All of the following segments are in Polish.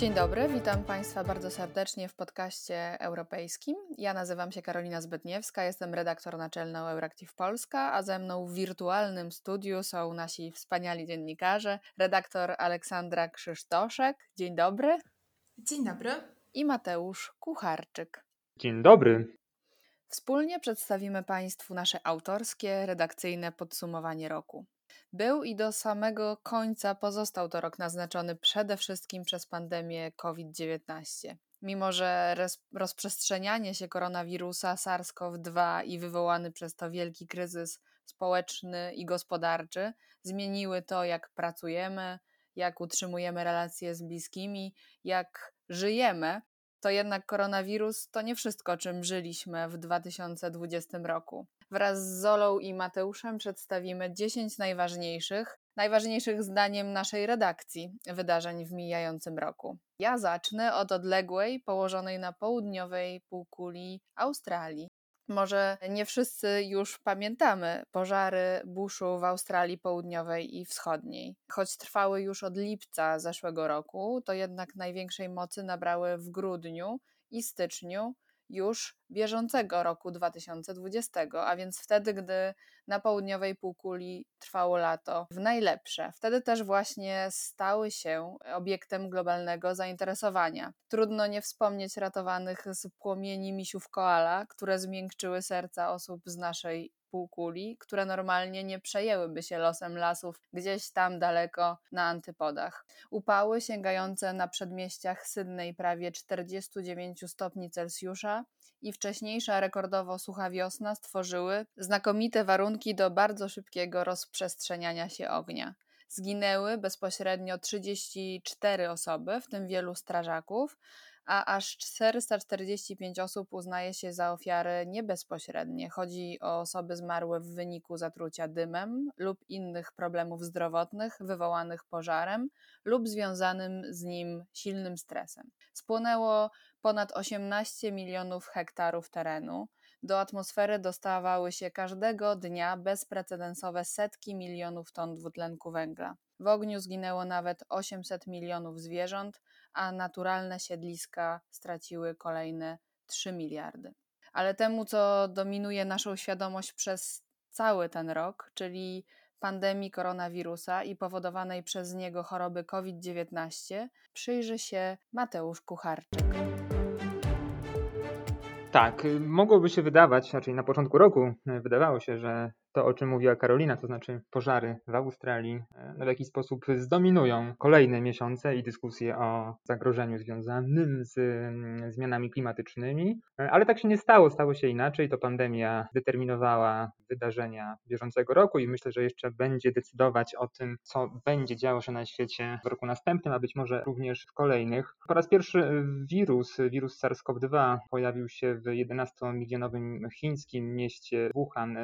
Dzień dobry, witam Państwa bardzo serdecznie w podcaście europejskim. Ja nazywam się Karolina Zbytniewska, jestem redaktor naczelną Euractiv Polska, a ze mną w wirtualnym studiu są nasi wspaniali dziennikarze, redaktor Aleksandra Krzysztoszek. Dzień dobry. Dzień dobry. I Mateusz Kucharczyk. Dzień dobry. Wspólnie przedstawimy Państwu nasze autorskie, redakcyjne podsumowanie roku. Był i do samego końca pozostał to rok naznaczony przede wszystkim przez pandemię COVID-19. Mimo, że rozprzestrzenianie się koronawirusa SARS-CoV-2 i wywołany przez to wielki kryzys społeczny i gospodarczy zmieniły to, jak pracujemy, jak utrzymujemy relacje z bliskimi, jak żyjemy, to jednak koronawirus to nie wszystko, czym żyliśmy w 2020 roku. Wraz z Zolą i Mateuszem przedstawimy 10 najważniejszych, najważniejszych zdaniem naszej redakcji wydarzeń w mijającym roku. Ja zacznę od odległej, położonej na południowej półkuli Australii. Może nie wszyscy już pamiętamy pożary buszu w Australii Południowej i Wschodniej. Choć trwały już od lipca zeszłego roku, to jednak największej mocy nabrały w grudniu i styczniu już bieżącego roku 2020, a więc wtedy, gdy na południowej półkuli trwało lato w najlepsze. Wtedy też właśnie stały się obiektem globalnego zainteresowania. Trudno nie wspomnieć ratowanych z płomieni misiów koala, które zmiękczyły serca osób z naszej półkuli, które normalnie nie przejęłyby się losem lasów gdzieś tam daleko na antypodach. Upały sięgające na przedmieściach Sydney prawie 49 stopni Celsjusza i wcześniejsza rekordowo sucha wiosna stworzyły znakomite warunki do bardzo szybkiego rozprzestrzeniania się ognia. Zginęły bezpośrednio 34 osoby, w tym wielu strażaków, a aż 445 osób uznaje się za ofiary niebezpośrednie. Chodzi o osoby zmarłe w wyniku zatrucia dymem lub innych problemów zdrowotnych wywołanych pożarem lub związanym z nim silnym stresem. Spłonęło ponad 18 milionów hektarów terenu. Do atmosfery dostawały się każdego dnia bezprecedensowe setki milionów ton dwutlenku węgla. W ogniu zginęło nawet 800 milionów zwierząt, a naturalne siedliska straciły kolejne 3 miliardy. Ale temu, co dominuje naszą świadomość przez cały ten rok, czyli pandemii koronawirusa i powodowanej przez niego choroby COVID-19, przyjrzy się Mateusz Kucharczyk. Tak, mogłoby się wydawać, raczej na początku roku wydawało się, że to, o czym mówiła Karolina, to znaczy pożary w Australii, e, w jakiś sposób zdominują kolejne miesiące i dyskusje o zagrożeniu związanym z mm, zmianami klimatycznymi, e, ale tak się nie stało, stało się inaczej. To pandemia determinowała wydarzenia bieżącego roku i myślę, że jeszcze będzie decydować o tym, co będzie działo się na świecie w roku następnym, a być może również w kolejnych. Po raz pierwszy wirus, wirus SARS-CoV-2 pojawił się w 11-milionowym chińskim mieście Wuhan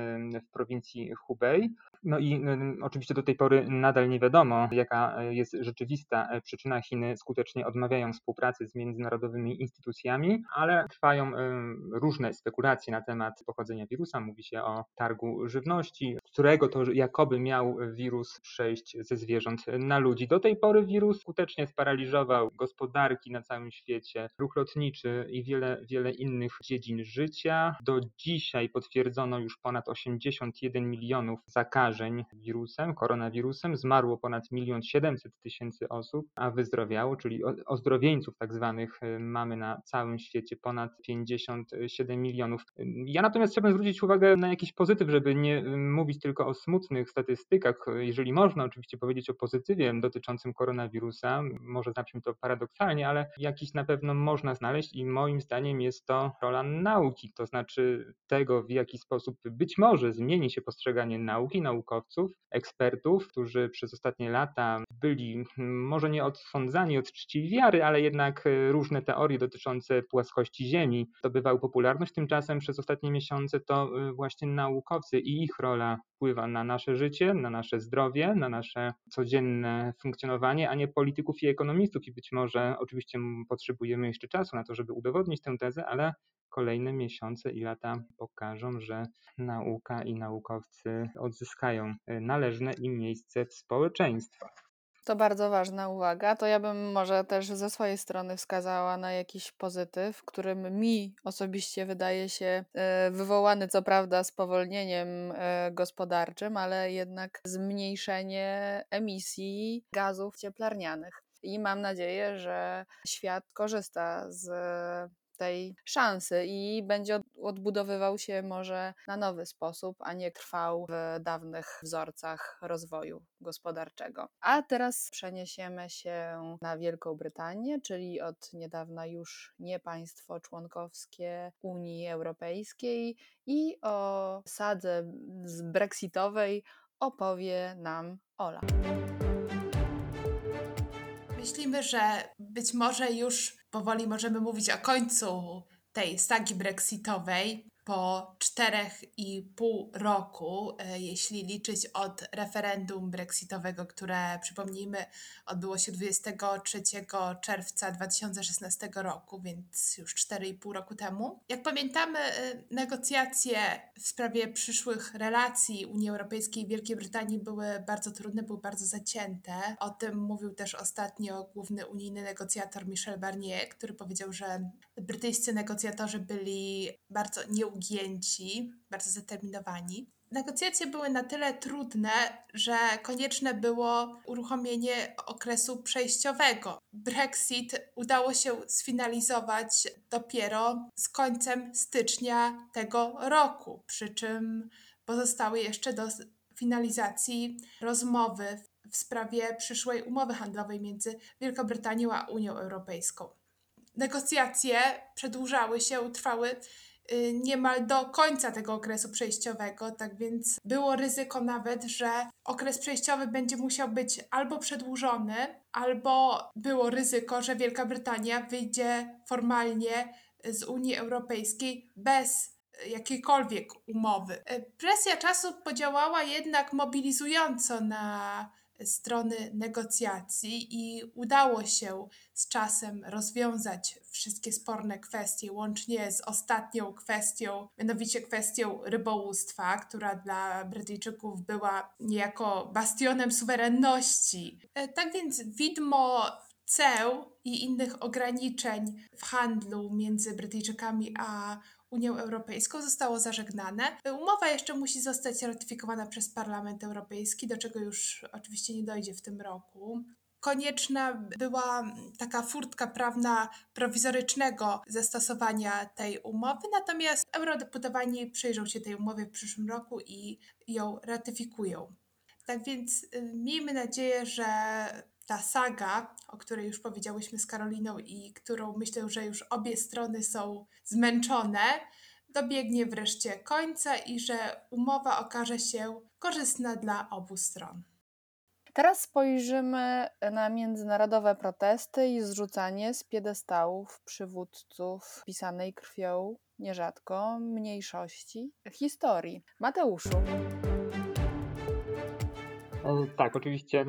w prowincji prowincji Hubei. No i oczywiście do tej pory nadal nie wiadomo, jaka jest rzeczywista przyczyna. Chiny skutecznie odmawiają współpracy z międzynarodowymi instytucjami, ale trwają różne spekulacje na temat pochodzenia wirusa. Mówi się o targu żywności, którego to jakoby miał wirus przejść ze zwierząt na ludzi. Do tej pory wirus skutecznie sparaliżował gospodarki na całym świecie, ruch lotniczy i wiele, wiele innych dziedzin życia. Do dzisiaj potwierdzono już ponad 81 1 milionów zakażeń wirusem, koronawirusem, zmarło ponad 1 700 tysięcy osób, a wyzdrowiało, czyli ozdrowieńców tak zwanych y, mamy na całym świecie ponad 57 milionów. Ja natomiast chciałbym zwrócić uwagę na jakiś pozytyw, żeby nie y, mówić tylko o smutnych statystykach. Jeżeli można oczywiście powiedzieć o pozytywie dotyczącym koronawirusa, może zabrzmi to paradoksalnie, ale jakiś na pewno można znaleźć i moim zdaniem jest to rola nauki, to znaczy tego, w jaki sposób być może zmieni się postrzeganie nauki, naukowców, ekspertów, którzy przez ostatnie lata byli hmm, może nie odsądzani od czci wiary, ale jednak e, różne teorie dotyczące płaskości Ziemi zdobywały popularność. Tymczasem przez ostatnie miesiące to e, właśnie naukowcy i ich rola wpływa na nasze życie, na nasze zdrowie, na nasze codzienne funkcjonowanie, a nie polityków i ekonomistów. I być może oczywiście potrzebujemy jeszcze czasu na to, żeby udowodnić tę tezę, ale kolejne miesiące i lata pokażą, że nauka i naukowcy odzyskają e, należne im miejsce w społeczeństwach. To bardzo ważna uwaga. To ja bym może też ze swojej strony wskazała na jakiś pozytyw, którym mi osobiście wydaje się e, wywołany, co prawda, spowolnieniem e, gospodarczym, ale jednak zmniejszenie emisji gazów cieplarnianych. I mam nadzieję, że świat korzysta z tej szansy i będzie odbudowywał się może na nowy sposób, a nie trwał w dawnych wzorcach rozwoju gospodarczego. A teraz przeniesiemy się na Wielką Brytanię, czyli od niedawna już nie państwo członkowskie Unii Europejskiej i o sadze brexitowej opowie nam Ola. Myślimy, że być może już powoli możemy mówić o końcu tej sagi brexitowej po czterech i pół roku, e, jeśli liczyć od referendum brexitowego, które przypomnijmy odbyło się 23 czerwca 2016 roku, więc już 4,5 roku temu. Jak pamiętamy, e, negocjacje w sprawie przyszłych relacji Unii Europejskiej i Wielkiej Brytanii były bardzo trudne, były bardzo zacięte. O tym mówił też ostatnio główny unijny negocjator Michel Barnier, który powiedział, że brytyjscy negocjatorzy byli bardzo nieugięci, bardzo zdeterminowani. Negocjacje były na tyle trudne, że konieczne było uruchomienie okresu przejściowego. Brexit udało się sfinalizować dopiero z końcem stycznia tego roku, przy czym pozostały jeszcze do finalizacji rozmowy w sprawie przyszłej umowy handlowej między Wielką Brytanią a Unią Europejską negocjacje przedłużały się, trwały y, niemal do końca tego okresu przejściowego, tak więc było ryzyko nawet, że okres przejściowy będzie musiał być albo przedłużony, albo było ryzyko, że Wielka Brytania wyjdzie formalnie z Unii Europejskiej bez jakiejkolwiek umowy. Presja czasu podziałała jednak mobilizująco na strony negocjacji i udało się z czasem rozwiązać wszystkie sporne kwestie, łącznie z ostatnią kwestią, mianowicie kwestią rybołówstwa, która dla Brytyjczyków była niejako bastionem suwerenności. E, tak więc widmo ceł i innych ograniczeń w handlu między Brytyjczykami a Unią Europejską zostało zażegnane. Umowa jeszcze musi zostać ratyfikowana przez Parlament Europejski, do czego już oczywiście nie dojdzie w tym roku. Konieczna była taka furtka prawna prowizorycznego zastosowania tej umowy, natomiast eurodeputowani przyjrzą się tej umowie w przyszłym roku i ją ratyfikują. Tak więc y, miejmy nadzieję, że ta saga, o której już powiedziałyśmy z Karoliną i którą myślę, że już obie strony są zmęczone, dobiegnie wreszcie końca i że umowa okaże się korzystna dla obu stron. Teraz spojrzymy na międzynarodowe protesty i zrzucanie z piedestałów przywódców pisanej krwią nierzadko mniejszości historii. Mateuszu. Tak, oczywiście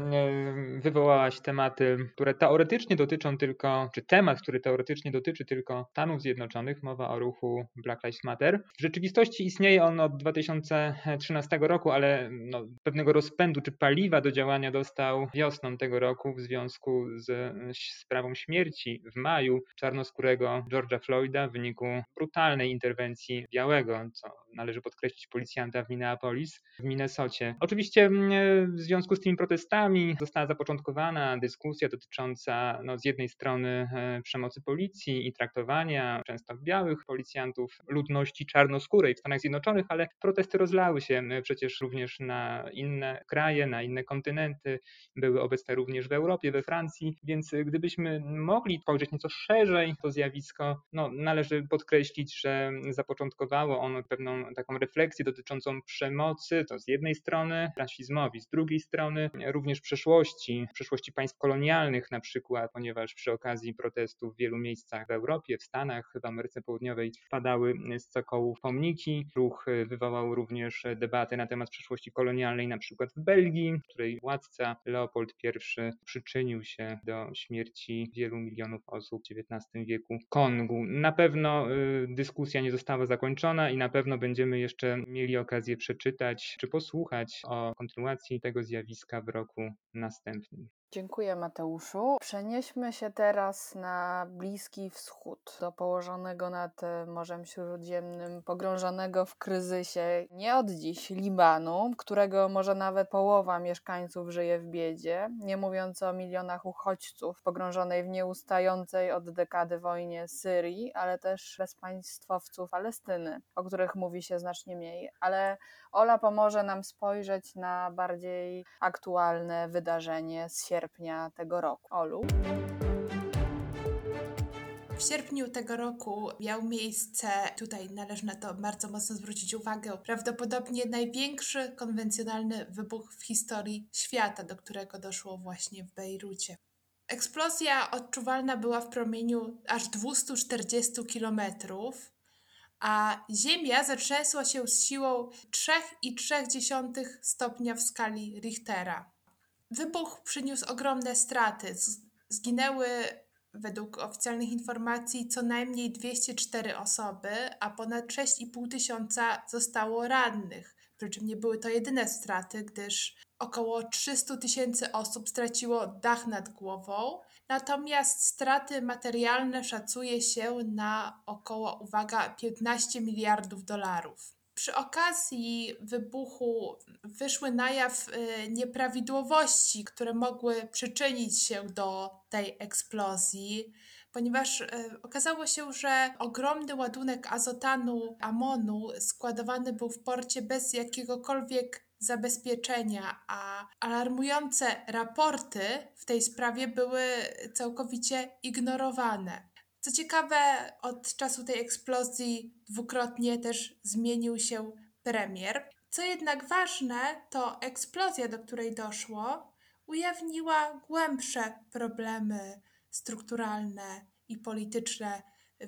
wywołałaś tematy, które teoretycznie dotyczą tylko, czy temat, który teoretycznie dotyczy tylko Stanów Zjednoczonych, mowa o ruchu Black Lives Matter. W rzeczywistości istnieje on od 2013 roku, ale no, pewnego rozpędu czy paliwa do działania dostał wiosną tego roku w związku z sprawą śmierci w maju czarnoskórego George'a Floyda w wyniku brutalnej interwencji białego, co należy podkreślić policjanta w Minneapolis, w Minnesocie. Oczywiście w związku z tymi protestami została zapoczątkowana dyskusja dotycząca no, z jednej strony e, przemocy policji i traktowania często białych policjantów ludności czarnoskórej w Stanach Zjednoczonych, ale protesty rozlały się e, przecież również na inne kraje, na inne kontynenty, były obecne również w Europie, we Francji, więc gdybyśmy mogli spojrzeć nieco szerzej to zjawisko, no, należy podkreślić, że zapoczątkowało ono pewną taką refleksję dotyczącą przemocy, to z jednej strony, rasizmowi z drugiej drugiej strony również przeszłości, przeszłości państw kolonialnych na przykład, ponieważ przy okazji protestów w wielu miejscach w Europie, w Stanach, w Ameryce Południowej padały z cokołów pomniki. Ruch wywołał również debaty na temat przeszłości kolonialnej, na przykład w Belgii, w której władca Leopold I przyczynił się do śmierci wielu milionów osób w XIX wieku w Kongu. Na pewno y, dyskusja nie została zakończona i na pewno będziemy jeszcze mieli okazję przeczytać czy posłuchać o kontynuacji tego zjawiska w roku następnym. Dziękuję Mateuszu. Przenieśmy się teraz na Bliski Wschód, do położonego nad e, Morzem Śródziemnym, pogrążonego w kryzysie nie od dziś Libanu, którego może nawet połowa mieszkańców żyje w biedzie, nie mówiąc o milionach uchodźców pogrążonej w nieustającej od dekady wojnie Syrii, ale też bezpaństwowców Palestyny, o których mówi się znacznie mniej. Ale Ola pomoże nam spojrzeć na bardziej aktualne wydarzenie z sierpnia tego roku. Olu. W sierpniu tego roku miał miejsce, tutaj należy na to bardzo mocno zwrócić uwagę, prawdopodobnie największy konwencjonalny wybuch w historii świata, do którego doszło właśnie w Bejrucie. Eksplozja odczuwalna była w promieniu aż 240 kilometrów a Ziemia zatrzęsła się z siłą 3,3 stopnia w skali Richtera. Wybuch przyniósł ogromne straty. Zginęły według oficjalnych informacji co najmniej 204 osoby, a ponad 6,5 tysiąca zostało rannych. Przy czym nie były to jedyne straty, gdyż około 300 tysięcy osób straciło dach nad głową, Natomiast straty materialne szacuje się na około, uwaga, 15 miliardów dolarów. Przy okazji wybuchu wyszły na jaw y, nieprawidłowości, które mogły przyczynić się do tej eksplozji, ponieważ y, okazało się, że ogromny ładunek azotanu amonu składowany był w porcie bez jakiegokolwiek zabezpieczenia, a alarmujące raporty w tej sprawie były całkowicie ignorowane. Co ciekawe, od czasu tej eksplozji dwukrotnie też zmienił się premier. Co jednak ważne, to eksplozja, do której doszło, ujawniła głębsze problemy strukturalne i polityczne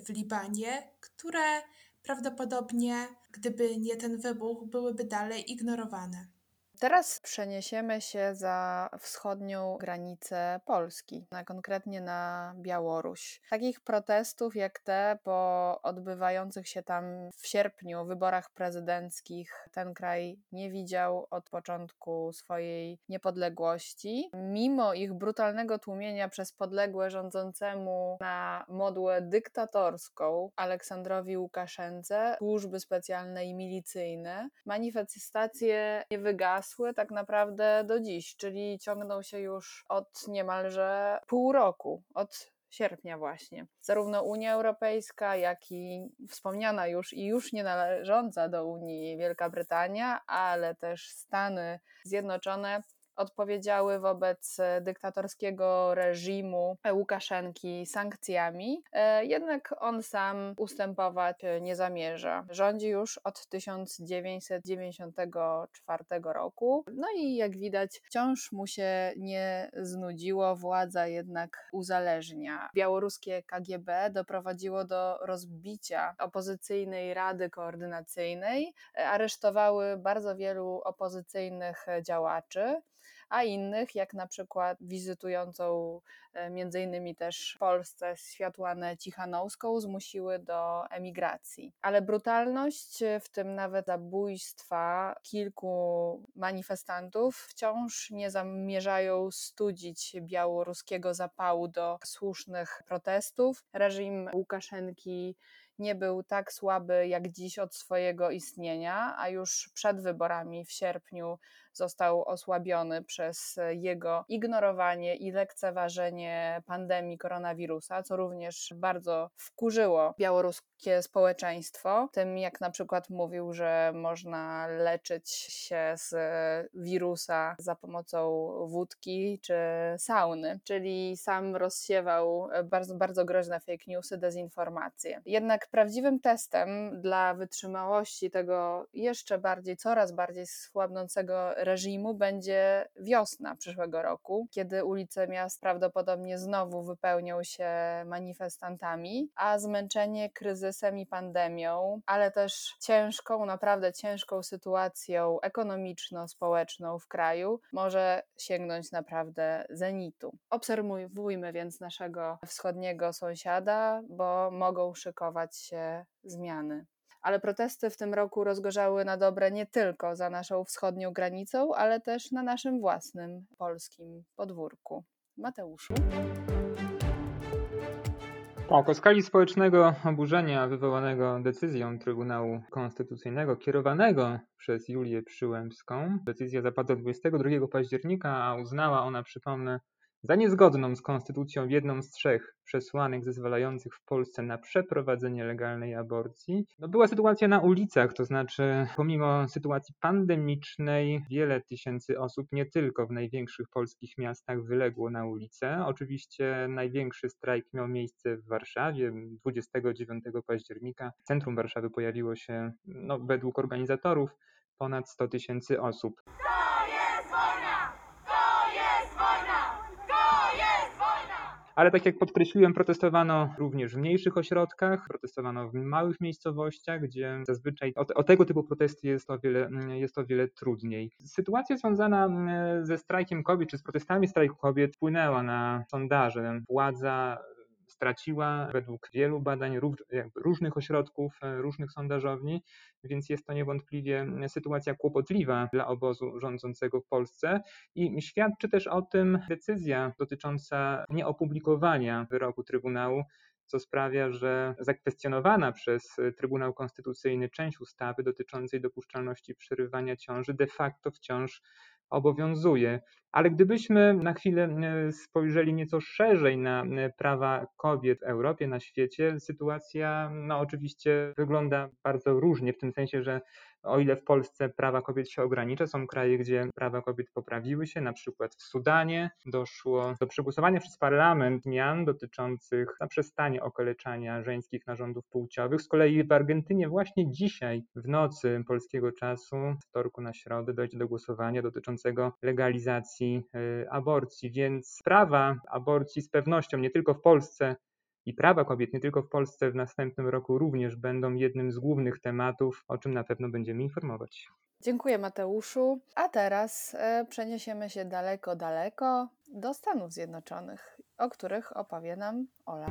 w Libanie, które prawdopodobnie, gdyby nie ten wybuch, byłyby dalej ignorowane. Teraz przeniesiemy się za wschodnią granicę Polski, a konkretnie na Białoruś. Takich protestów jak te po odbywających się tam w sierpniu wyborach prezydenckich ten kraj nie widział od początku swojej niepodległości. Mimo ich brutalnego tłumienia przez podległe rządzącemu na modłę dyktatorską Aleksandrowi Łukaszence służby specjalne i milicyjne, manifestacje nie wygasły tak naprawdę do dziś, czyli ciągną się już od niemalże pół roku, od sierpnia właśnie. Zarówno Unia Europejska, jak i wspomniana już i już nie należąca do Unii Wielka Brytania, ale też Stany Zjednoczone odpowiedziały wobec e, dyktatorskiego reżimu Łukaszenki sankcjami, e, jednak on sam ustępować nie zamierza. Rządzi już od 1994 roku. No i jak widać, wciąż mu się nie znudziło, władza jednak uzależnia. Białoruskie KGB doprowadziło do rozbicia opozycyjnej Rady Koordynacyjnej, e, aresztowały bardzo wielu opozycyjnych działaczy a innych, jak na przykład wizytującą e, między innymi też w Polsce Światłanę Cichanowską, zmusiły do emigracji. Ale brutalność, w tym nawet zabójstwa kilku manifestantów, wciąż nie zamierzają studzić białoruskiego zapału do słusznych protestów. Reżim Łukaszenki nie był tak słaby jak dziś od swojego istnienia, a już przed wyborami w sierpniu został osłabiony przez jego ignorowanie i lekceważenie pandemii koronawirusa, co również bardzo wkurzyło białoruskie społeczeństwo. Tym jak na przykład mówił, że można leczyć się z wirusa za pomocą wódki czy sauny, czyli sam rozsiewał bardzo, bardzo groźne fake newsy, dezinformacje. Jednak prawdziwym testem dla wytrzymałości tego jeszcze bardziej, coraz bardziej słabnącego będzie wiosna przyszłego roku, kiedy ulice miast prawdopodobnie znowu wypełnią się manifestantami, a zmęczenie kryzysem i pandemią, ale też ciężką, naprawdę ciężką sytuacją ekonomiczno-społeczną w kraju może sięgnąć naprawdę zenitu. Obserwujmy więc naszego wschodniego sąsiada, bo mogą szykować się zmiany. Ale protesty w tym roku rozgorzały na dobre nie tylko za naszą wschodnią granicą, ale też na naszym własnym polskim podwórku. Mateuszu. Tak, o skali społecznego oburzenia wywołanego decyzją Trybunału Konstytucyjnego kierowanego przez Julię Przyłębską. Decyzja zapadła 22 października, a uznała ona, przypomnę, za niezgodną z konstytucją jedną z trzech przesłanek zezwalających w Polsce na przeprowadzenie legalnej aborcji. No była sytuacja na ulicach, to znaczy pomimo sytuacji pandemicznej wiele tysięcy osób nie tylko w największych polskich miastach wyległo na ulicę. Oczywiście największy strajk miał miejsce w Warszawie 29 października. W centrum Warszawy pojawiło się no, według organizatorów ponad 100 tysięcy osób. Ale tak jak podkreśliłem, protestowano również w mniejszych ośrodkach, protestowano w małych miejscowościach, gdzie zazwyczaj o, o, tego typu protesty jest o, wiele, jest o wiele trudniej. Sytuacja związana ze strajkiem kobiet, czy z protestami strajku kobiet wpłynęła na sondaże. Władza straciła według wielu badań różnych ośrodków, e, różnych sondażowni, więc jest to niewątpliwie sytuacja kłopotliwa dla obozu rządzącego w Polsce i świadczy też o tym decyzja dotycząca nieopublikowania wyroku Trybunału co sprawia, że zakwestionowana przez Trybunał Konstytucyjny część ustawy dotyczącej dopuszczalności przerywania ciąży de facto wciąż obowiązuje. Ale gdybyśmy na chwilę e, spojrzeli nieco szerzej na e, prawa kobiet w Europie, na świecie, sytuacja no oczywiście wygląda bardzo różnie, w tym sensie, że o ile w Polsce prawa kobiet się ogranicza, są kraje, gdzie prawa kobiet poprawiły się, na przykład w Sudanie doszło do przegłosowania przez parlament zmian dotyczących zaprzestania okaleczania żeńskich narządów płciowych. Z kolei w Argentynie właśnie dzisiaj w nocy polskiego czasu, z wtorku na środę, dojdzie do głosowania dotyczącego legalizacji y, aborcji, więc prawa aborcji z pewnością nie tylko w Polsce i prawa kobiet nie tylko w Polsce w następnym roku również będą jednym z głównych tematów, o czym na pewno będziemy informować. Dziękuję Mateuszu. A teraz e, przeniesiemy się daleko, daleko do Stanów Zjednoczonych, o których opowie nam Ola.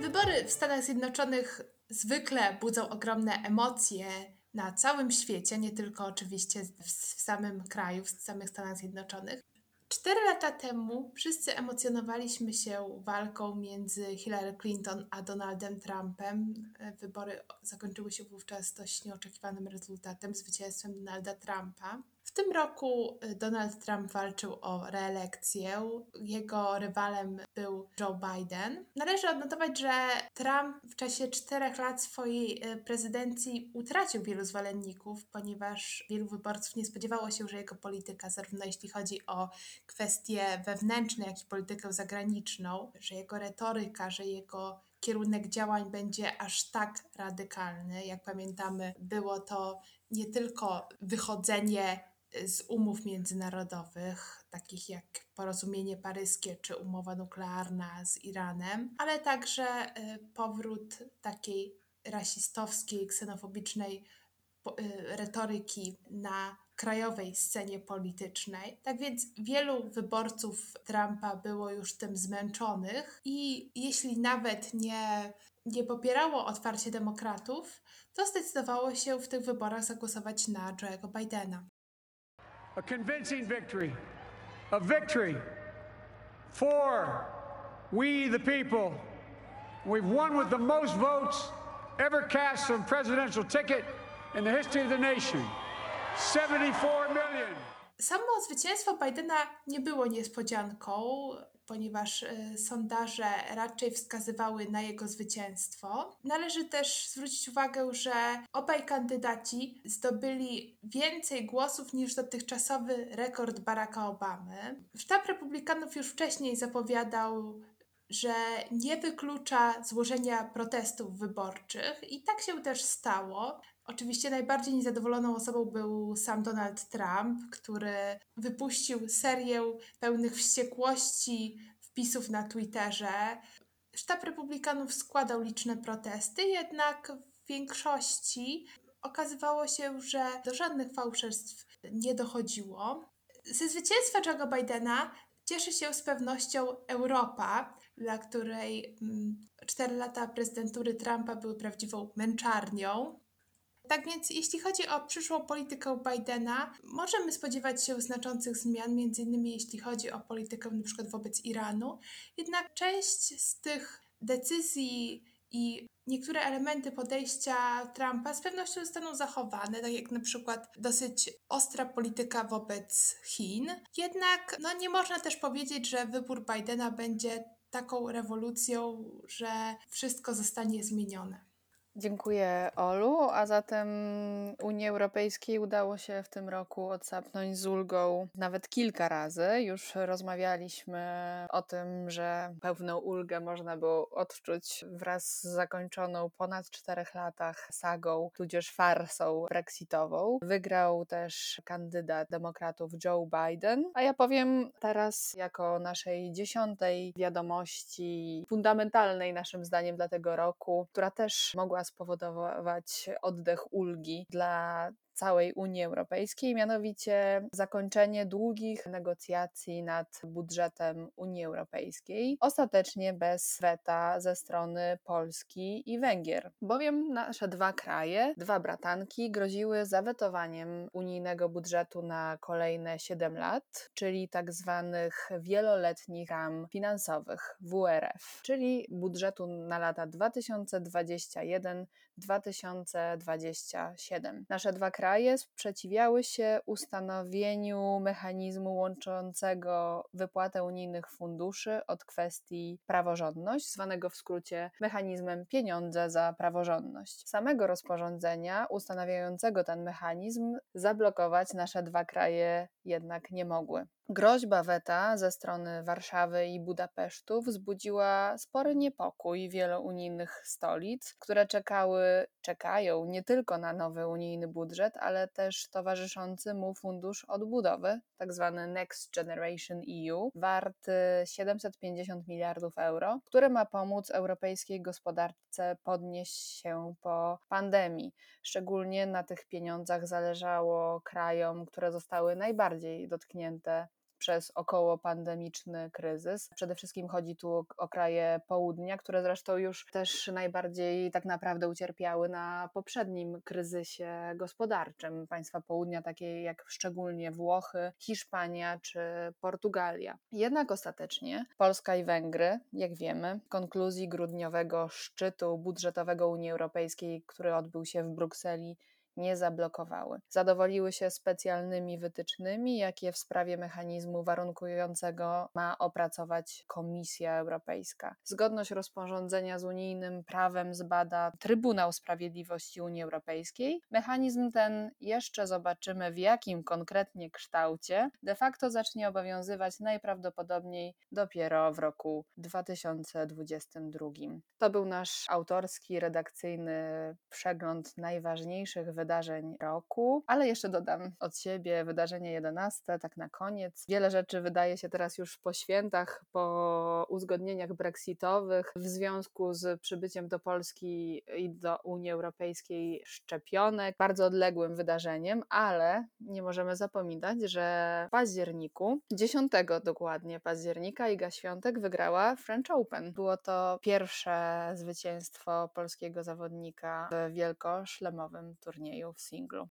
Wybory w Stanach Zjednoczonych zwykle budzą ogromne emocje na całym świecie, nie tylko oczywiście w samym kraju, w samych Stanach Zjednoczonych. Cztery lata temu wszyscy emocjonowaliśmy się walką między Hillary Clinton a Donaldem Trumpem. Wybory zakończyły się wówczas dość nieoczekiwanym rezultatem, zwycięstwem Donalda Trumpa. W tym roku y, Donald Trump walczył o reelekcję. Jego rywalem był Joe Biden. Należy odnotować, że Trump w czasie czterech lat swojej y, prezydencji utracił wielu zwolenników, ponieważ wielu wyborców nie spodziewało się, że jego polityka, zarówno jeśli chodzi o kwestie wewnętrzne, jak i politykę zagraniczną, że jego retoryka, że jego kierunek działań będzie aż tak radykalny. Jak pamiętamy, było to nie tylko wychodzenie z umów międzynarodowych, takich jak porozumienie paryskie czy umowa nuklearna z Iranem, ale także y, powrót takiej rasistowskiej, ksenofobicznej y, retoryki na krajowej scenie politycznej. Tak więc wielu wyborców Trumpa było już tym zmęczonych i jeśli nawet nie, nie popierało otwarcie demokratów, to zdecydowało się w tych wyborach zagłosować na Joe'ego Bidena. A convincing victory, a victory for we the people. We've won with the most votes ever cast on presidential ticket in the history of the nation. 74 million. Samo zwycięstwo Bidena nie było niespodzianką ponieważ y, sondaże raczej wskazywały na jego zwycięstwo. Należy też zwrócić uwagę, że obaj kandydaci zdobyli więcej głosów niż dotychczasowy rekord Baracka Obamy. Sztab Republikanów już wcześniej zapowiadał że nie wyklucza złożenia protestów wyborczych i tak się też stało. Oczywiście najbardziej niezadowoloną osobą był sam Donald Trump, który wypuścił serię pełnych wściekłości wpisów na Twitterze. Sztab Republikanów składał liczne protesty, jednak w większości okazywało się, że do żadnych fałszerstw nie dochodziło. Ze zwycięstwa Joe'ego Bidena cieszy się z pewnością Europa, dla której mm, cztery lata prezydentury Trumpa były prawdziwą męczarnią. Tak więc, jeśli chodzi o przyszłą politykę Bidena, możemy spodziewać się znaczących zmian, między innymi jeśli chodzi o politykę przykład wobec Iranu. Jednak część z tych decyzji i niektóre elementy podejścia Trumpa z pewnością zostaną zachowane, tak jak na przykład dosyć ostra polityka wobec Chin. Jednak no, nie można też powiedzieć, że wybór Bidena będzie taką rewolucją, że wszystko zostanie zmienione. Dziękuję Olu, a zatem Unii Europejskiej udało się w tym roku odsapnąć z ulgą nawet kilka razy. Już rozmawialiśmy o tym, że pewną ulgę można było odczuć wraz z zakończoną ponad czterech latach sagą, tudzież farsą brexitową. Wygrał też kandydat demokratów Joe Biden, a ja powiem teraz jako naszej dziesiątej wiadomości fundamentalnej naszym zdaniem dla tego roku, która też mogła spowodować oddech ulgi dla całej Unii Europejskiej, mianowicie zakończenie długich negocjacji nad budżetem Unii Europejskiej, ostatecznie bez weta ze strony Polski i Węgier. Bowiem nasze dwa kraje, dwa bratanki, groziły zawetowaniem unijnego budżetu na kolejne 7 lat, czyli tak zwanych wieloletnich ram finansowych WRF, czyli budżetu na lata 2021 2027. Nasze dwa kraje sprzeciwiały się ustanowieniu mechanizmu łączącego wypłatę unijnych funduszy od kwestii praworządność, zwanego w skrócie mechanizmem pieniądze za praworządność. Samego rozporządzenia ustanawiającego ten mechanizm zablokować nasze dwa kraje jednak nie mogły. Groźba weta ze strony Warszawy i Budapesztu wzbudziła spory niepokój wielu unijnych stolic, które czekały, czekają nie tylko na nowy unijny budżet, ale też towarzyszący mu fundusz odbudowy, tzw. Tak Next Generation EU, warty 750 miliardów euro, który ma pomóc europejskiej gospodarce podnieść się po pandemii. Szczególnie na tych pieniądzach zależało krajom, które zostały najbardziej dotknięte przez około pandemiczny kryzys. Przede wszystkim chodzi tu o kraje południa, które zresztą już też najbardziej tak naprawdę ucierpiały na poprzednim kryzysie gospodarczym. Państwa południa, takie jak szczególnie Włochy, Hiszpania czy Portugalia. Jednak ostatecznie Polska i Węgry, jak wiemy, w konkluzji grudniowego szczytu budżetowego Unii Europejskiej, który odbył się w Brukseli, nie zablokowały. Zadowoliły się specjalnymi wytycznymi, jakie w sprawie mechanizmu warunkującego ma opracować Komisja Europejska. Zgodność rozporządzenia z unijnym prawem zbada Trybunał Sprawiedliwości Unii Europejskiej. Mechanizm ten jeszcze zobaczymy w jakim konkretnie kształcie de facto zacznie obowiązywać najprawdopodobniej dopiero w roku 2022. To był nasz autorski, redakcyjny przegląd najważniejszych wydarzeń wydarzeń roku, ale jeszcze dodam od siebie wydarzenie 11, tak na koniec. Wiele rzeczy wydaje się teraz już po świętach, po uzgodnieniach brexitowych, w związku z przybyciem do Polski i do Unii Europejskiej szczepionek, bardzo odległym wydarzeniem, ale nie możemy zapominać, że w październiku, 10 dokładnie października, Iga Świątek wygrała French Open. Było to pierwsze zwycięstwo polskiego zawodnika w wielkoszlemowym turnieju turnieju w singlu.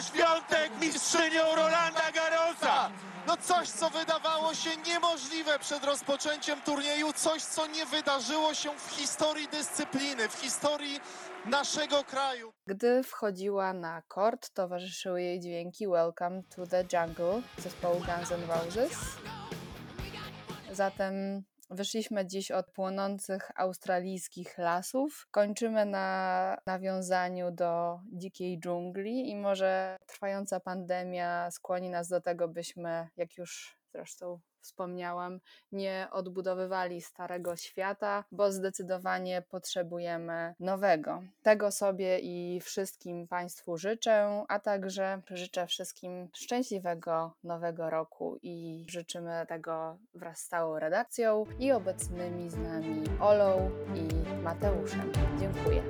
Świątek mistrzynią Rolanda Garrosa. No coś, co wydawało się niemożliwe przed rozpoczęciem turnieju, coś, co nie wydarzyło się w historii dyscypliny, w historii naszego kraju. Gdy wchodziła na kort, towarzyszyły jej dźwięki Welcome to the Jungle zespołu Guns N' Roses. Zatem Wyszliśmy dziś od płonących australijskich lasów. Kończymy na nawiązaniu do dzikiej dżungli i może trwająca pandemia skłoni nas do tego, byśmy, jak już zresztą wspomniałam, nie odbudowywali starego świata, bo zdecydowanie potrzebujemy nowego. Tego sobie i wszystkim Państwu życzę, a także życzę wszystkim szczęśliwego nowego roku i życzymy tego wraz z całą redakcją i obecnymi z nami Olą i Mateuszem. Dziękuję.